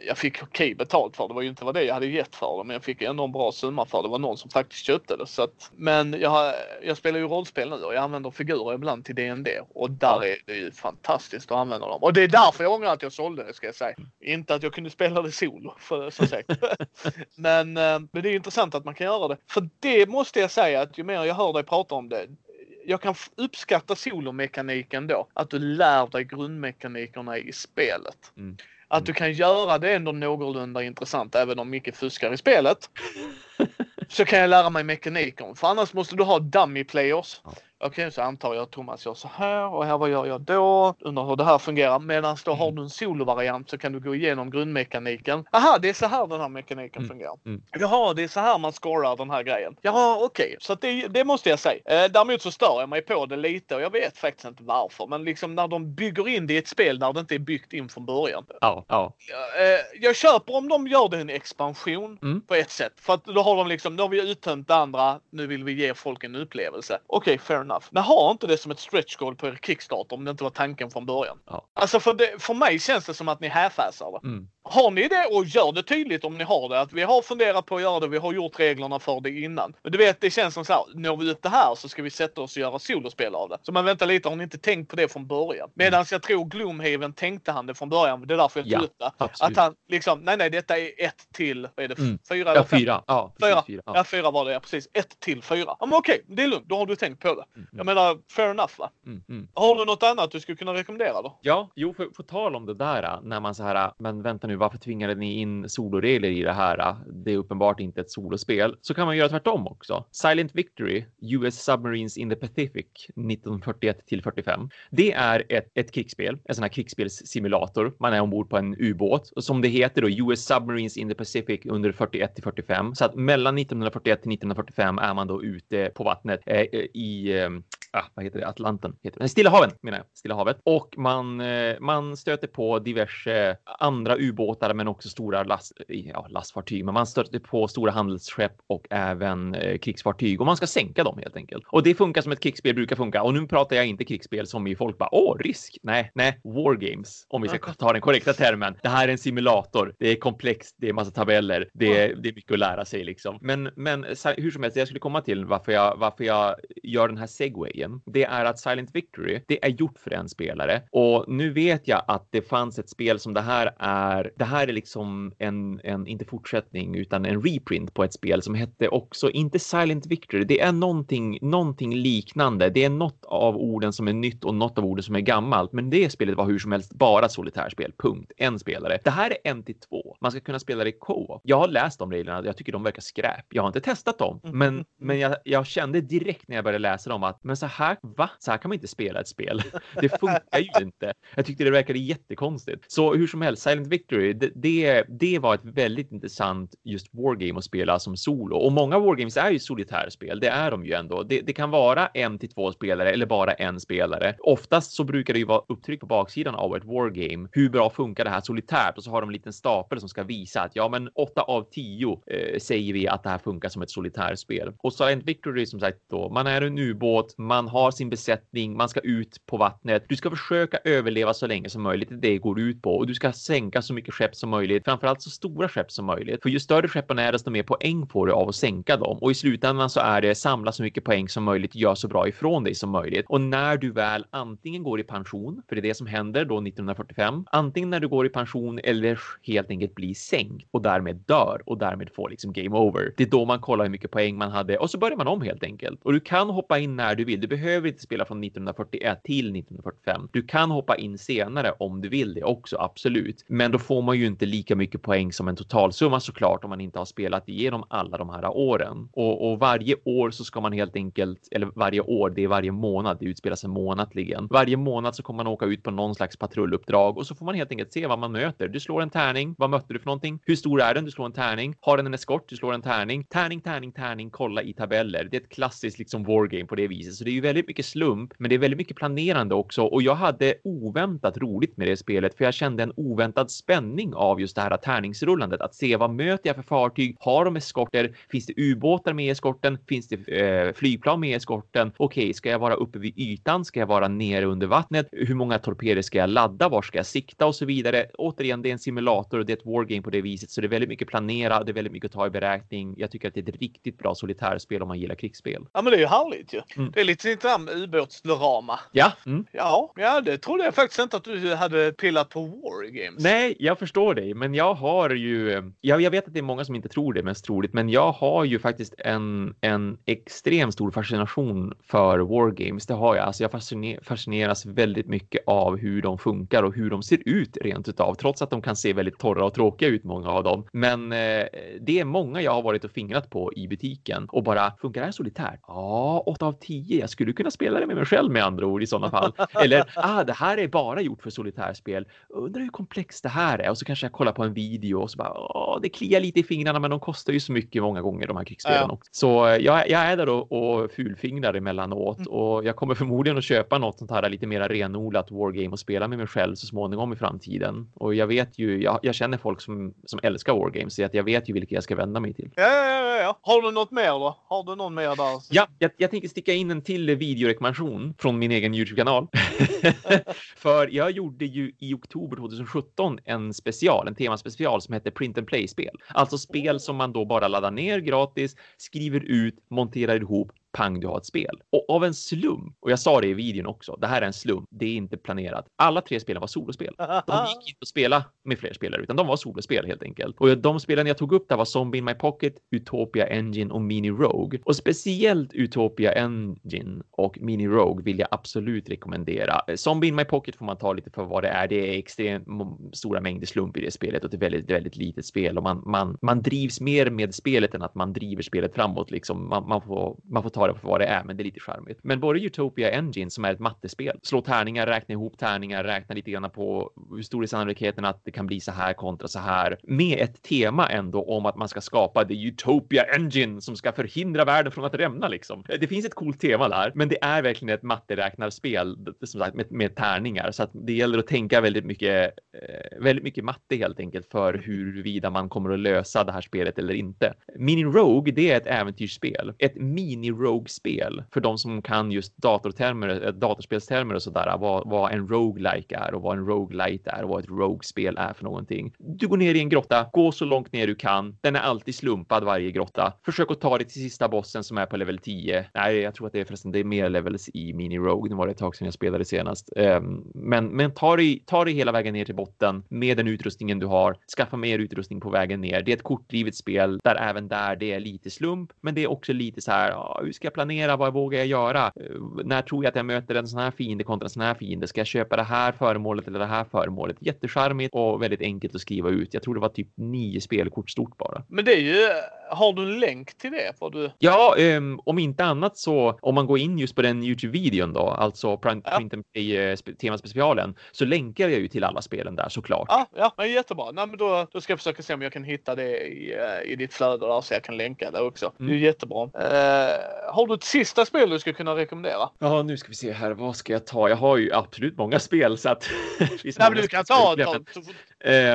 jag fick okej betalt för det. var ju inte vad det jag hade gett för det men jag fick ändå en bra summa för det. Det var någon som faktiskt köpte det. Så att, men jag, jag spelar ju rollspel nu och jag använder figurer ibland till D&D och där är det ju fantastiskt att använda dem. Och det är därför jag ångrar att jag sålde det ska jag säga. Inte att jag kunde spela det solo för, som sagt. <laughs> men, eh, men det är intressant att man kan göra det. För det måste jag säga att ju mer jag hör dig prata om det jag kan uppskatta solomekaniken då. Att du lär dig grundmekanikerna i spelet. Mm. Att du kan göra det ändå någorlunda intressant även om mycket fuskar i spelet. <laughs> så kan jag lära mig mekaniken. För annars måste du ha dummy players. Okej, okay, så antar jag att Thomas gör så här och här vad gör jag då? Undrar hur det här fungerar. Medan då har mm. du en solovariant så kan du gå igenom grundmekaniken. Aha, det är så här den här mekaniken mm. fungerar. Mm. Jaha, det är så här man scorar den här grejen. Jaha, okej. Okay. Så det, det, måste jag säga. Eh, däremot så stör jag mig på det lite och jag vet faktiskt inte varför. Men liksom när de bygger in det i ett spel där det inte är byggt in från början. Ja, ja. Eh, jag köper om de gör det en expansion mm. på ett sätt. För att då har de liksom, nu har vi uttömt det andra, nu vill vi ge folk en upplevelse. Okej, okay, fair enough enough. Men ha inte det som ett stretch goal på er Kickstarter om det inte var tanken från början. Ja. Alltså för, det, för mig känns det som att ni half-assar det. Mm. Har ni det och gör det tydligt om ni har det att vi har funderat på att göra det, vi har gjort reglerna för det innan. Men du vet, det känns som så här, når vi upp det här så ska vi sätta oss och göra solospel av det. Så man väntar lite, har ni inte tänkt på det från början? Medan mm. jag tror Gloomhaven tänkte han det från början, det är därför jag tog ja, upp det. Absolut. Att han liksom, nej nej detta är ett till, vad är det, mm. fyra eller ja? Fyra. Ja, fyra. fyra. Ja. ja, fyra var det ja, precis. Ett till fyra. Ja men okej, det är lugnt, då har du tänkt på det. Mm. Jag menar, fair enough va? Mm. mm. Har du något annat du skulle kunna rekommendera då? Ja, jo, för, för tal om det där, när man så här, men vänta nu, varför tvingade ni in soloregler i det här? Det är uppenbart inte ett solospel. Så kan man göra tvärtom också. Silent Victory, US Submarines in the Pacific 1941 till 45. Det är ett, ett krigsspel, en sån här krigsspelssimulator. Man är ombord på en ubåt och som det heter då US Submarines in the Pacific under 41 till 45. Så att mellan 1941 till 1945 är man då ute på vattnet eh, eh, i eh, ah, vad heter det, Atlanten, heter det. Stilla haven menar jag, Stilla havet. Och man, eh, man stöter på diverse andra ubåtar, men också stora last, ja, lastfartyg. Men man stöter på stora handelsskepp och även eh, krigsfartyg och man ska sänka dem helt enkelt. Och det funkar som ett krigsspel brukar funka. Och nu pratar jag inte krigsspel som i folk bara åh, risk. Nej, nej, war games om vi ska <laughs> ta den korrekta termen. Det här är en simulator. Det är komplext. Det är massa tabeller. Det är, det är mycket att lära sig liksom. Men, men hur som helst, jag skulle komma till varför jag, varför jag gör den här segway grejen, det är att Silent Victory, det är gjort för en spelare och nu vet jag att det fanns ett spel som det här är. Det här är liksom en, en inte fortsättning utan en reprint på ett spel som hette också inte Silent Victory. Det är någonting, någonting liknande. Det är något av orden som är nytt och något av orden som är gammalt, men det spelet var hur som helst bara solitärspel. Punkt. En spelare. Det här är en till två. Man ska kunna spela det i co Jag har läst de reglerna. Jag tycker de verkar skräp. Jag har inte testat dem, mm. men, men jag, jag kände direkt när jag började läsa dem att men så här, va? Så här kan man inte spela ett spel. <laughs> Det funkar ju inte. Jag tyckte det verkade jättekonstigt. Så hur som helst, Silent Victory, det, det, det var ett väldigt intressant just wargame att spela som solo. Och många wargames är ju solitärspel. Det är de ju ändå. Det, det kan vara en till två spelare eller bara en spelare. Oftast så brukar det ju vara upptryck på baksidan av ett wargame. Hur bra funkar det här solitärt? Och så har de en liten stapel som ska visa att ja, men åtta av tio eh, säger vi att det här funkar som ett solitärspel. Och Silent Victory som sagt då, man är en ubåt, man har sin besättning, man ska ut på vattnet. Du ska försöka överleva så länge som möjligt. Det går ut på och du ska sänka så mycket skepp som möjligt, framförallt så stora skepp som möjligt. För ju större skeppen är, desto mer poäng får du av att sänka dem. Och i slutändan så är det samla så mycket poäng som möjligt, gör så bra ifrån dig som möjligt. Och när du väl antingen går i pension, för det är det som händer då 1945, antingen när du går i pension eller helt enkelt blir sänkt och därmed dör och därmed får liksom game over. Det är då man kollar hur mycket poäng man hade och så börjar man om helt enkelt. Och du kan hoppa in när du vill. Du behöver inte spela från 1941 till 1945. Du kan hoppa in senare om du vill det också, absolut. Men då får man ju inte lika mycket poäng som en totalsumma såklart om man inte har spelat igenom alla de här åren. Och, och varje år så ska man helt enkelt, eller varje år, det är varje månad, det utspelar sig månatligen. Varje månad så kommer man åka ut på någon slags patrulluppdrag och så får man helt enkelt se vad man möter. Du slår en tärning. Vad mötte du för någonting? Hur stor är den? Du slår en tärning. Har den en eskort? Du slår en tärning. Tärning, tärning, tärning. Kolla i tabeller. Det är ett klassiskt liksom wargame på det viset. Så det är ju väldigt mycket slump, men det är väldigt mycket planerande också och jag hade oväntat roligt med det spelet för jag kände en oväntad spänning spänning av just det här tärningsrullandet. Att se vad möter jag för fartyg? Har de eskorter? Finns det ubåtar med i eskorten? Finns det eh, flygplan med i eskorten? Okej, okay, ska jag vara uppe vid ytan? Ska jag vara nere under vattnet? Hur många torpeder ska jag ladda? Var ska jag sikta och så vidare? Återigen, det är en simulator och det är ett wargame på det viset, så det är väldigt mycket planera. Det är väldigt mycket att ta i beräkning. Jag tycker att det är ett riktigt bra solitärspel om man gillar krigsspel. Ja, men det är ju härligt ju. Mm. Det är lite sånt ubåtsdrama. Ja. Mm. Ja, ja, det trodde jag faktiskt inte att du hade pillat på wargames. Nej, jag förstår dig, men jag har ju. Jag, jag vet att det är många som inte tror det mest troligt, men jag har ju faktiskt en, en extremt stor fascination för wargames. Det har jag. Alltså jag fascineras väldigt mycket av hur de funkar och hur de ser ut rent utav, trots att de kan se väldigt torra och tråkiga ut, många av dem. Men eh, det är många jag har varit och fingrat på i butiken och bara funkar det här solitärt? Ja, 8 av 10. Jag skulle kunna spela det med mig själv med andra ord i sådana fall. <laughs> Eller, ah, det här är bara gjort för solitärspel. Undrar hur komplext det här är och så kanske jag kollar på en video och så bara, åh, det kliar lite i fingrarna, men de kostar ju så mycket många gånger de här krigsspelen ja. också. Så eh, jag, jag är där och, och fulfingrar emellanåt mm. och jag kommer förmodligen att köpa något sånt här lite mer renodlat wargame och spela med mig själv så småningom i framtiden. Och jag vet ju, jag, jag känner folk som, som älskar wargames så att jag vet ju vilka jag ska vända mig till. Ja, ja, ja. Har du något mer då? Har du någon mer där? Ja, jag, jag tänker sticka in en till videorekommendation från min egen Youtube-kanal. <laughs> <laughs> För jag gjorde ju i oktober 2017 en special, en temaspecial som heter Print and Play-spel. Alltså spel som man då bara laddar ner gratis, skriver ut, monterar ihop pang, du har ett spel. Och av en slump, och jag sa det i videon också, det här är en slump, det är inte planerat. Alla tre spelen var solospel. De gick <laughs> inte att spela med fler spelare, utan de var solospel helt enkelt. Och de spelen jag tog upp där var Zombie in My Pocket, Utopia Engine och Mini Rogue. Och speciellt Utopia Engine och Mini Rogue vill jag absolut rekommendera. Zombie in My Pocket får man ta lite för vad det är. Det är extremt stora mängder slump i det spelet och det är väldigt, väldigt litet spel och man, man, man drivs mer med spelet än att man driver spelet framåt. Liksom man, man får, man får ta ta det för vad det är, men det är lite charmigt. Men både Utopia Engine som är ett mattespel, slå tärningar, räkna ihop tärningar, räkna lite grann på hur stor är sannolikheten att det kan bli så här kontra så här med ett tema ändå om att man ska skapa the Utopia Engine som ska förhindra världen från att rämna liksom. Det finns ett coolt tema där, men det är verkligen ett matteräknarspel som sagt med, med tärningar så att det gäller att tänka väldigt mycket, eh, väldigt mycket matte helt enkelt för huruvida man kommer att lösa det här spelet eller inte. Mini Rogue, det är ett äventyrsspel, ett mini Rogue rogue-spel för de som kan just datortermer, eh, datorspelstermer och sådär, vad, vad en roguelike är och vad en roguelite är och vad ett rogue-spel är för någonting. Du går ner i en grotta, gå så långt ner du kan. Den är alltid slumpad varje grotta. Försök att ta dig till sista bossen som är på level 10. Nej, jag tror att det är förresten, det är mer levels i Mini Rogue. Nu var det ett tag sedan jag spelade senast. Um, men, men ta dig, ta dig hela vägen ner till botten med den utrustningen du har. Skaffa mer utrustning på vägen ner. Det är ett kortlivet spel där även där det är lite slump, men det är också lite så här, ja, hur ska jag planera? Vad vågar jag göra? Eh, när tror jag att jag möter en sån här fiende kontra en sån här fiende? Ska jag köpa det här föremålet eller det här föremålet? Jättecharmigt och väldigt enkelt att skriva ut. Jag tror det var typ nio spelkort stort bara. Men det är ju, har du en länk till det? För du... Ja, um, om inte annat så om man går in just på den Youtube-videon då, alltså Print, ja. Print and Play uh, temaspecialen, så länkar jag ju till alla spelen där såklart. Ja, ja men jättebra. Nej, men då, då ska jag försöka se om jag kan hitta det i, uh, i ditt flöde där så jag kan länka det också. Mm. Det är jättebra. Uh, har du ett sista spel du skulle kunna rekommendera? Ja, nu ska vi se här. Vad ska jag ta? Jag har ju absolut många spel så att. <laughs> Nej, men du kan ta, ta,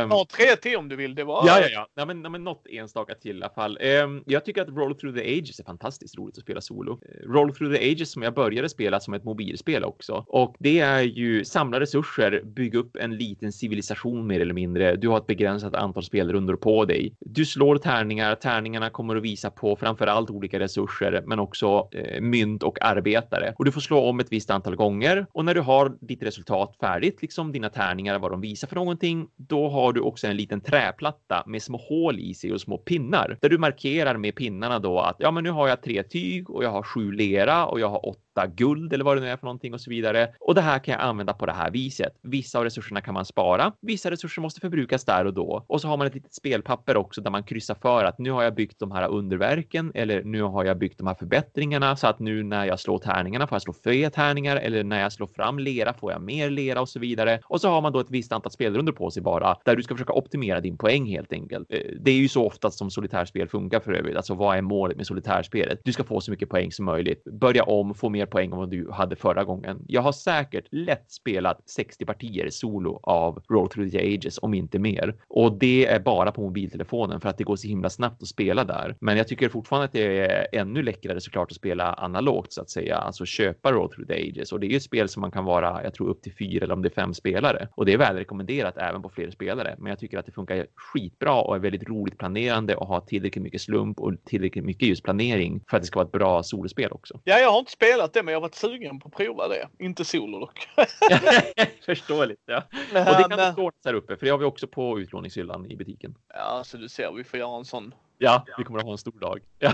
um, ta tre till om du vill. Det var. Ja, ja, ja. Nej, men, nej, men något enstaka till i alla fall. Um, jag tycker att Roll through the ages är fantastiskt roligt att spela solo. Uh, Roll through the ages som jag började spela som ett mobilspel också och det är ju samla resurser, bygga upp en liten civilisation mer eller mindre. Du har ett begränsat antal spelrundor på dig. Du slår tärningar. Tärningarna kommer att visa på framför allt olika resurser, men också eh, mynt och arbetare. Och du får slå om ett visst antal gånger. Och när du har ditt resultat färdigt, liksom dina tärningar, vad de visar för någonting, då då har du också en liten träplatta med små hål i sig och små pinnar där du markerar med pinnarna då att ja, men nu har jag tre tyg och jag har sju lera och jag har åtta guld eller vad det nu är för någonting och så vidare. Och det här kan jag använda på det här viset. Vissa av resurserna kan man spara. Vissa resurser måste förbrukas där och då. Och så har man ett litet spelpapper också där man kryssar för att nu har jag byggt de här underverken eller nu har jag byggt de här förbättringarna så att nu när jag slår tärningarna får jag slå fler tärningar eller när jag slår fram lera får jag mer lera och så vidare. Och så har man då ett visst antal spelrundor på sig bara där du ska försöka optimera din poäng helt enkelt. Eh, det är ju så ofta som solitärspel funkar för övrigt. Alltså vad är målet med solitärspelet? Du ska få så mycket poäng som möjligt. Börja om, få mer mer poäng än vad du hade förra gången. Jag har säkert lätt spelat 60 partier solo av Roll Through the Ages, om inte mer. Och det är bara på mobiltelefonen för att det går så himla snabbt att spela där. Men jag tycker fortfarande att det är ännu läckrare såklart att spela analogt så att säga, alltså köpa Roll Through the Ages. Och det är ju ett spel som man kan vara, jag tror upp till fyra eller om det är fem spelare. Och det är väl rekommenderat även på fler spelare. Men jag tycker att det funkar skitbra och är väldigt roligt planerande och har tillräckligt mycket slump och tillräckligt mycket just planering för att det ska vara ett bra solospel också. Ja, jag har inte spelat det, men jag har varit sugen på att prova det. Inte solo dock. <laughs> Förståeligt, ja. Och det kan men... ordnas här uppe, för det har vi också på utlåningshyllan i butiken. Ja, så du ser, vi får göra en sån Ja, vi kommer att ha en stor dag. <laughs> Ja.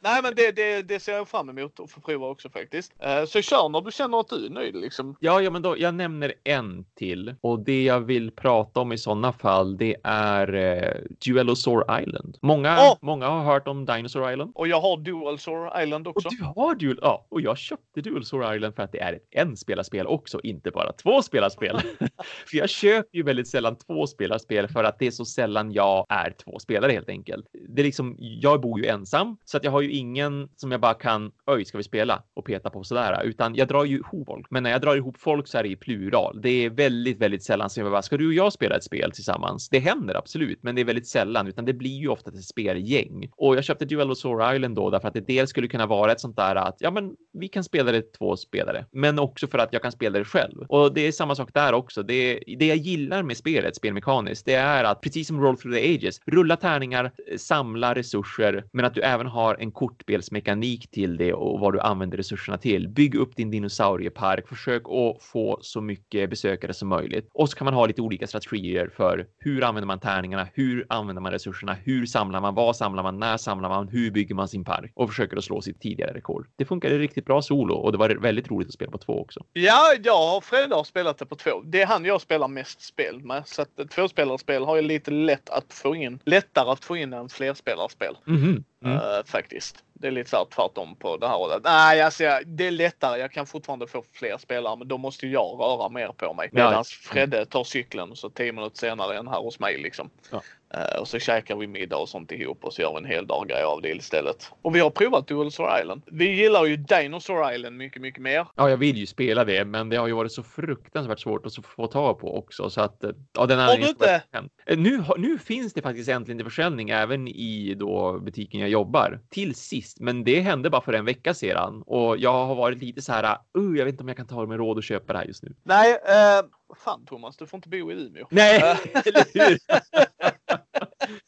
Nej, men det, det, det, ser jag fram emot att få prova också faktiskt. Uh, så kör när du känner att du är nöjd liksom. Ja, ja, men då jag nämner en till och det jag vill prata om i sådana fall, det är uh, Duelosaur Island. Många, oh! många har hört om Dinosaur Island. Och jag har Dualsaur Island också. Och du har Dual, ja, och jag köpte Dualsaur Island för att det är ett enspelarspel också, inte bara två spelarspel. <laughs> för jag köper ju väldigt sällan två spelarspel för att det är så sällan jag är två spelare spelare helt enkelt. Det är liksom, jag bor ju ensam så att jag har ju ingen som jag bara kan, oj, ska vi spela och peta på sådär, utan jag drar ju ihop folk. Men när jag drar ihop folk så är det i plural. Det är väldigt, väldigt sällan som jag bara, ska du och jag spela ett spel tillsammans? Det händer absolut, men det är väldigt sällan, utan det blir ju ofta ett spelgäng. Och jag köpte Duel of Sora Island då därför att det dels skulle kunna vara ett sånt där att, ja, men vi kan spela det två spelare, men också för att jag kan spela det själv. Och det är samma sak där också. Det, det jag gillar med spelet, spelmekaniskt, det är att precis som Roll through the Ages, rulla tärningar, Eh, samla resurser, men att du även har en kortspelsmekanik till det och vad du använder resurserna till. Bygg upp din dinosauriepark, försök att få så mycket besökare som möjligt. Och så kan man ha lite olika strategier för hur använder man tärningarna, hur använder man resurserna, hur samlar man, vad samlar man, när samlar man, hur bygger man sin park och försöker att slå sitt tidigare rekord. Det funkade riktigt bra solo och det var väldigt roligt att spela på två också. Ja, jag och Fred har spelat det på två. Det är han jag spelar mest spel med, så att tvåspelarspel har jag lite lätt att få in, lättare att få in än flerspelarspel. Mm -hmm. mm. Uh, faktiskt. Det är lite så här tvärtom på det här hållet. Nej, alltså, det är lättare. Jag kan fortfarande få fler spelare, men då måste jag röra mer på mig. Medan ja. Fredde tar cykeln så tio minuter senare är han här hos mig liksom. Ja. Uh, och så käkar vi middag och sånt ihop och så gör vi en hel dag grej av det istället. Och vi har provat Dinosaur Island. Vi gillar ju Dinosaur Island mycket, mycket mer. Ja, jag vill ju spela det, men det har ju varit så fruktansvärt svårt att få tag på också så att ja, den har du inte? Eh, nu, nu finns det faktiskt äntligen till försäljning även i då butiken jag jobbar till sist, men det hände bara för en vecka sedan och jag har varit lite så här. Uh, jag vet inte om jag kan ta mig råd att köpa det här just nu. Nej, uh, fan Thomas, du får inte bo i Umeå. Nej, <laughs> eller hur?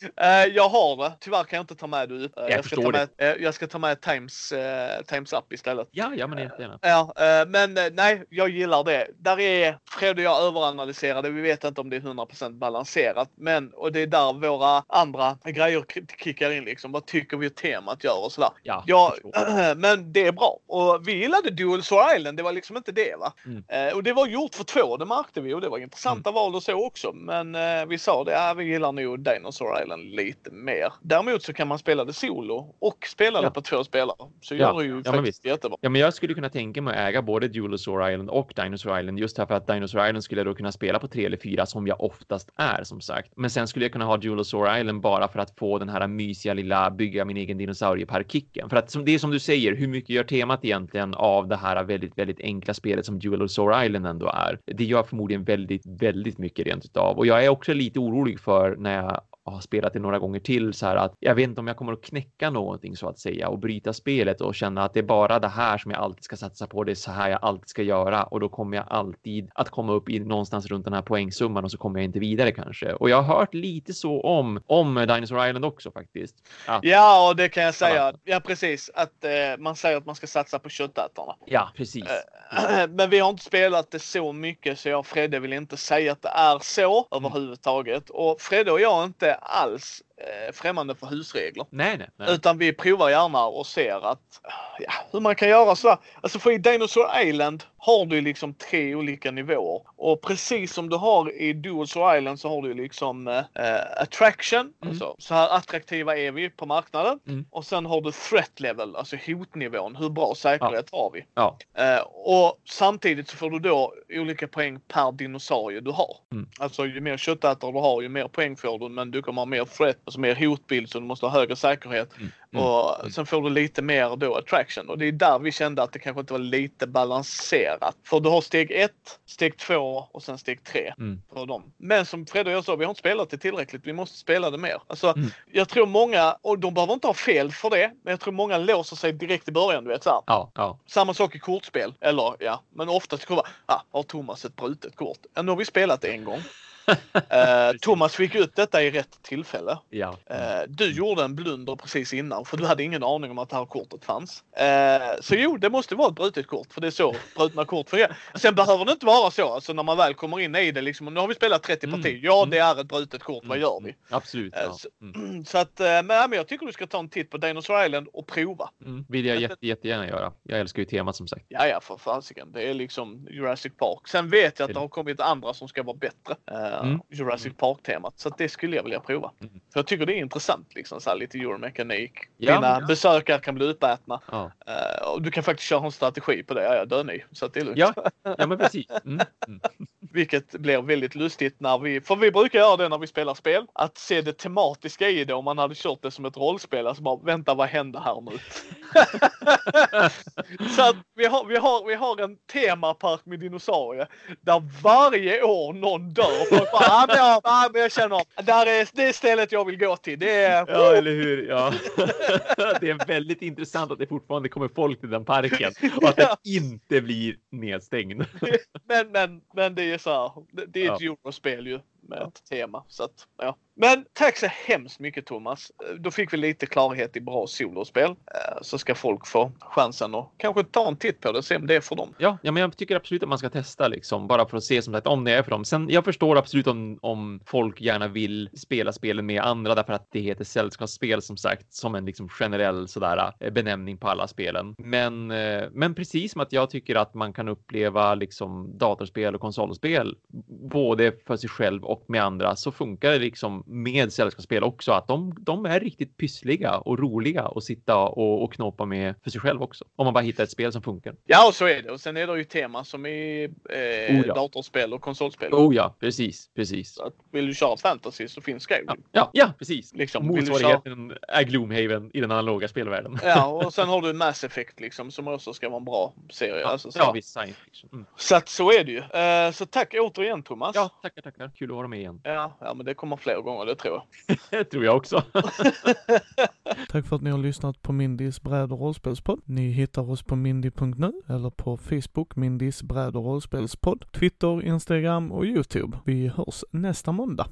Uh, jag har det. Tyvärr kan jag inte ta med det ut. Uh, jag, jag, ska ta med, uh, jag ska ta med Times, Times Up istället. Ja, ja men jättegärna. Ja, men nej, jag gillar det. Där är Fred och jag överanalyserade. Vi vet inte om det är 100% balanserat, men och det är där våra andra grejer kickar in liksom. Vad tycker vi temat gör och sådär. Ja, ja <clears throat> men det är bra. Och vi gillade Dual Soul Island. Det var liksom inte det va. Mm. och det var gjort för två, det märkte vi och det var intressanta mm. val och så också. Men vi sa det, ja, vi gillar nog Dinosaur Island lite mer. Däremot så kan man spela det solo och spela ja. det på två spelare. Så ja. gör det ju ja, faktiskt men jättebra. Ja, men jag skulle kunna tänka mig att äga både Duelosaur Island och Dinosaur Island just för att Dinosaur Island skulle jag då kunna spela på tre eller fyra som jag oftast är som sagt. Men sen skulle jag kunna ha Duelosaur Island bara för att få den här mysiga lilla bygga min egen dinosauriepark-kicken. För att som, det är som du säger, hur mycket gör temat egentligen av det här väldigt, väldigt enkla spelet som Duelosaur Island ändå är? Det gör förmodligen väldigt, väldigt mycket rent utav. Och jag är också lite orolig för när jag har spelat det några gånger till så här att jag vet inte om jag kommer att knäcka någonting så att säga och bryta spelet och känna att det är bara det här som jag alltid ska satsa på. Det är så här jag alltid ska göra och då kommer jag alltid att komma upp i någonstans runt den här poängsumman och så kommer jag inte vidare kanske. Och jag har hört lite så om om Dinosaur Island också faktiskt. Att, ja, och det kan jag säga. Ja, precis att eh, man säger att man ska satsa på köttätarna. Ja, precis. Eh, <clears throat> men vi har inte spelat det så mycket så jag och Fredde vill inte säga att det är så mm. överhuvudtaget. Och Fredde och jag inte alls främmande för husregler. Nej, nej, nej. Utan vi provar gärna och ser att ja, hur man kan göra sådär. Alltså för i Dinosaur Island har du liksom tre olika nivåer. Och precis som du har i Dinosaur Island så har du liksom eh, attraction. Mm. Alltså, så här attraktiva är vi på marknaden. Mm. Och sen har du threat level, alltså hotnivån. Hur bra säkerhet ja. har vi? Ja. Eh, och samtidigt så får du då olika poäng per dinosaurie du har. Mm. Alltså ju mer köttätare du har ju mer poäng får du men du kommer ha mer threat och alltså mer hotbild så du måste ha högre säkerhet. Mm. Mm. Och Mm. sen får du lite mer då attraction och det är där vi kände att det kanske inte var lite balanserat. För du har steg ett, steg två och sen steg tre Mm. på dem. Men som Fred och jag sa, vi har inte spelat det tillräckligt. Vi måste spela det mer. Alltså, Mm. jag tror många, och de behöver inte ha fel för det, men jag tror många låser sig direkt i början. Du vet, så. Ja, ja. Samma sak i kortspel. Eller ja, men oftast kommer ah, har Thomas ett brutet kort? Ja, nu har vi spelat det en gång. <laughs> Eh, Thomas fick ut detta i rätt tillfälle. ja. Eh, du gjorde en blunder precis innan för du hade ingen aning om att det här kortet fanns. Eh, så jo, det måste vara ett brutet kort för det är så brutna kort fungerar. Sen behöver det inte vara så, alltså när man väl kommer in i det liksom. Nu har vi spelat 30 Mm. partier. Ja, Mm. det är ett brutet kort. Vad gör vi? Absolut. Ja. så- Mm. <clears throat> Så att, men, jag tycker du ska ta en titt på Dinosaur Island och prova. Mm. Vill jag jätte, jättegärna göra. Jag älskar ju temat som sagt. Ja, ja, för fasiken. Det är liksom Jurassic Park. Sen vet jag att det har kommit andra som ska vara bättre. Mm. Jurassic Park-temat. Så det skulle jag vilja prova. Mm. För jag tycker det är intressant, liksom så här, lite euromekanik. Ja, Dina ja. besökare kan bli uppätna. Ja. Eh, och du kan faktiskt köra en strategi på det. Ja, jag dör ny. Så det är lugnt. Ja. ja, men precis. Mm. Vilket blir väldigt lustigt när vi, för vi brukar göra det när vi spelar spel. Att se det tematiska i det om man hade kört det som ett rollspel. Alltså bara vänta vad hände här nu? <laughs> Så att vi har, vi, har, vi har en temapark med dinosaurier där varje år någon dör. <laughs> Bara, men jag, men jag känner här är det är stället jag vill gå till. Det är, Ja, eller hur? Ja. <laughs> Det är väldigt intressant att det fortfarande kommer folk till den parken och att den inte blir nedstängd. men, men, men det är så här, det, det är ett eurospel ju med ett tema. Så att, ja. Men tack så hemskt mycket Thomas. Eh, Då fick vi lite klarhet i bra solospel. Eh, Så ska folk få chansen att kanske ta en titt på det och se om det är för dem. Ja, ja, men jag tycker absolut att man ska testa liksom bara för att se som sagt om det är för dem. Sen jag förstår absolut om, om folk gärna vill spela spelen med andra därför att det heter sällskapsspel som sagt som en liksom generell sådär eh, benämning på alla spelen. Men, men precis som att jag tycker att man kan uppleva liksom datorspel och konsolspel både för sig själv och med andra så funkar det liksom med sällskapsspel också att de, de är riktigt pyssliga och roliga att sitta och, och knåpa med för sig själv också. Om man bara hittar ett spel som funkar. Ja, och så är det. Och sen är det ju tema som i eh, Oh, ja. datorspel och konsolspel. Oh ja, precis, precis. Att vill du köra fantasy så finns Skyrim. Ja, ja, ja precis. Liksom, Motsvarigheten är Gloomhaven i den analoga spelvärlden. Ja, och sen har du Mass Effect liksom som också ska vara en bra serie. Alltså, så. ja, visst. Science fiction. Mm. så att så är det ju. Eh, så tack återigen Thomas. Ja, tackar, tackar. Kul att vara med igen. Ja, ja, men det kommer fler gånger, det tror jag. <laughs> Det tror jag också. <laughs> Tack för att ni har lyssnat på Mindys bräd och rollspelspodd. Ni hittar oss på mindy.nu eller på Facebook, Mindys bräd och rollspelspodd, Twitter, Instagram och Youtube. Vi hörs nästa måndag.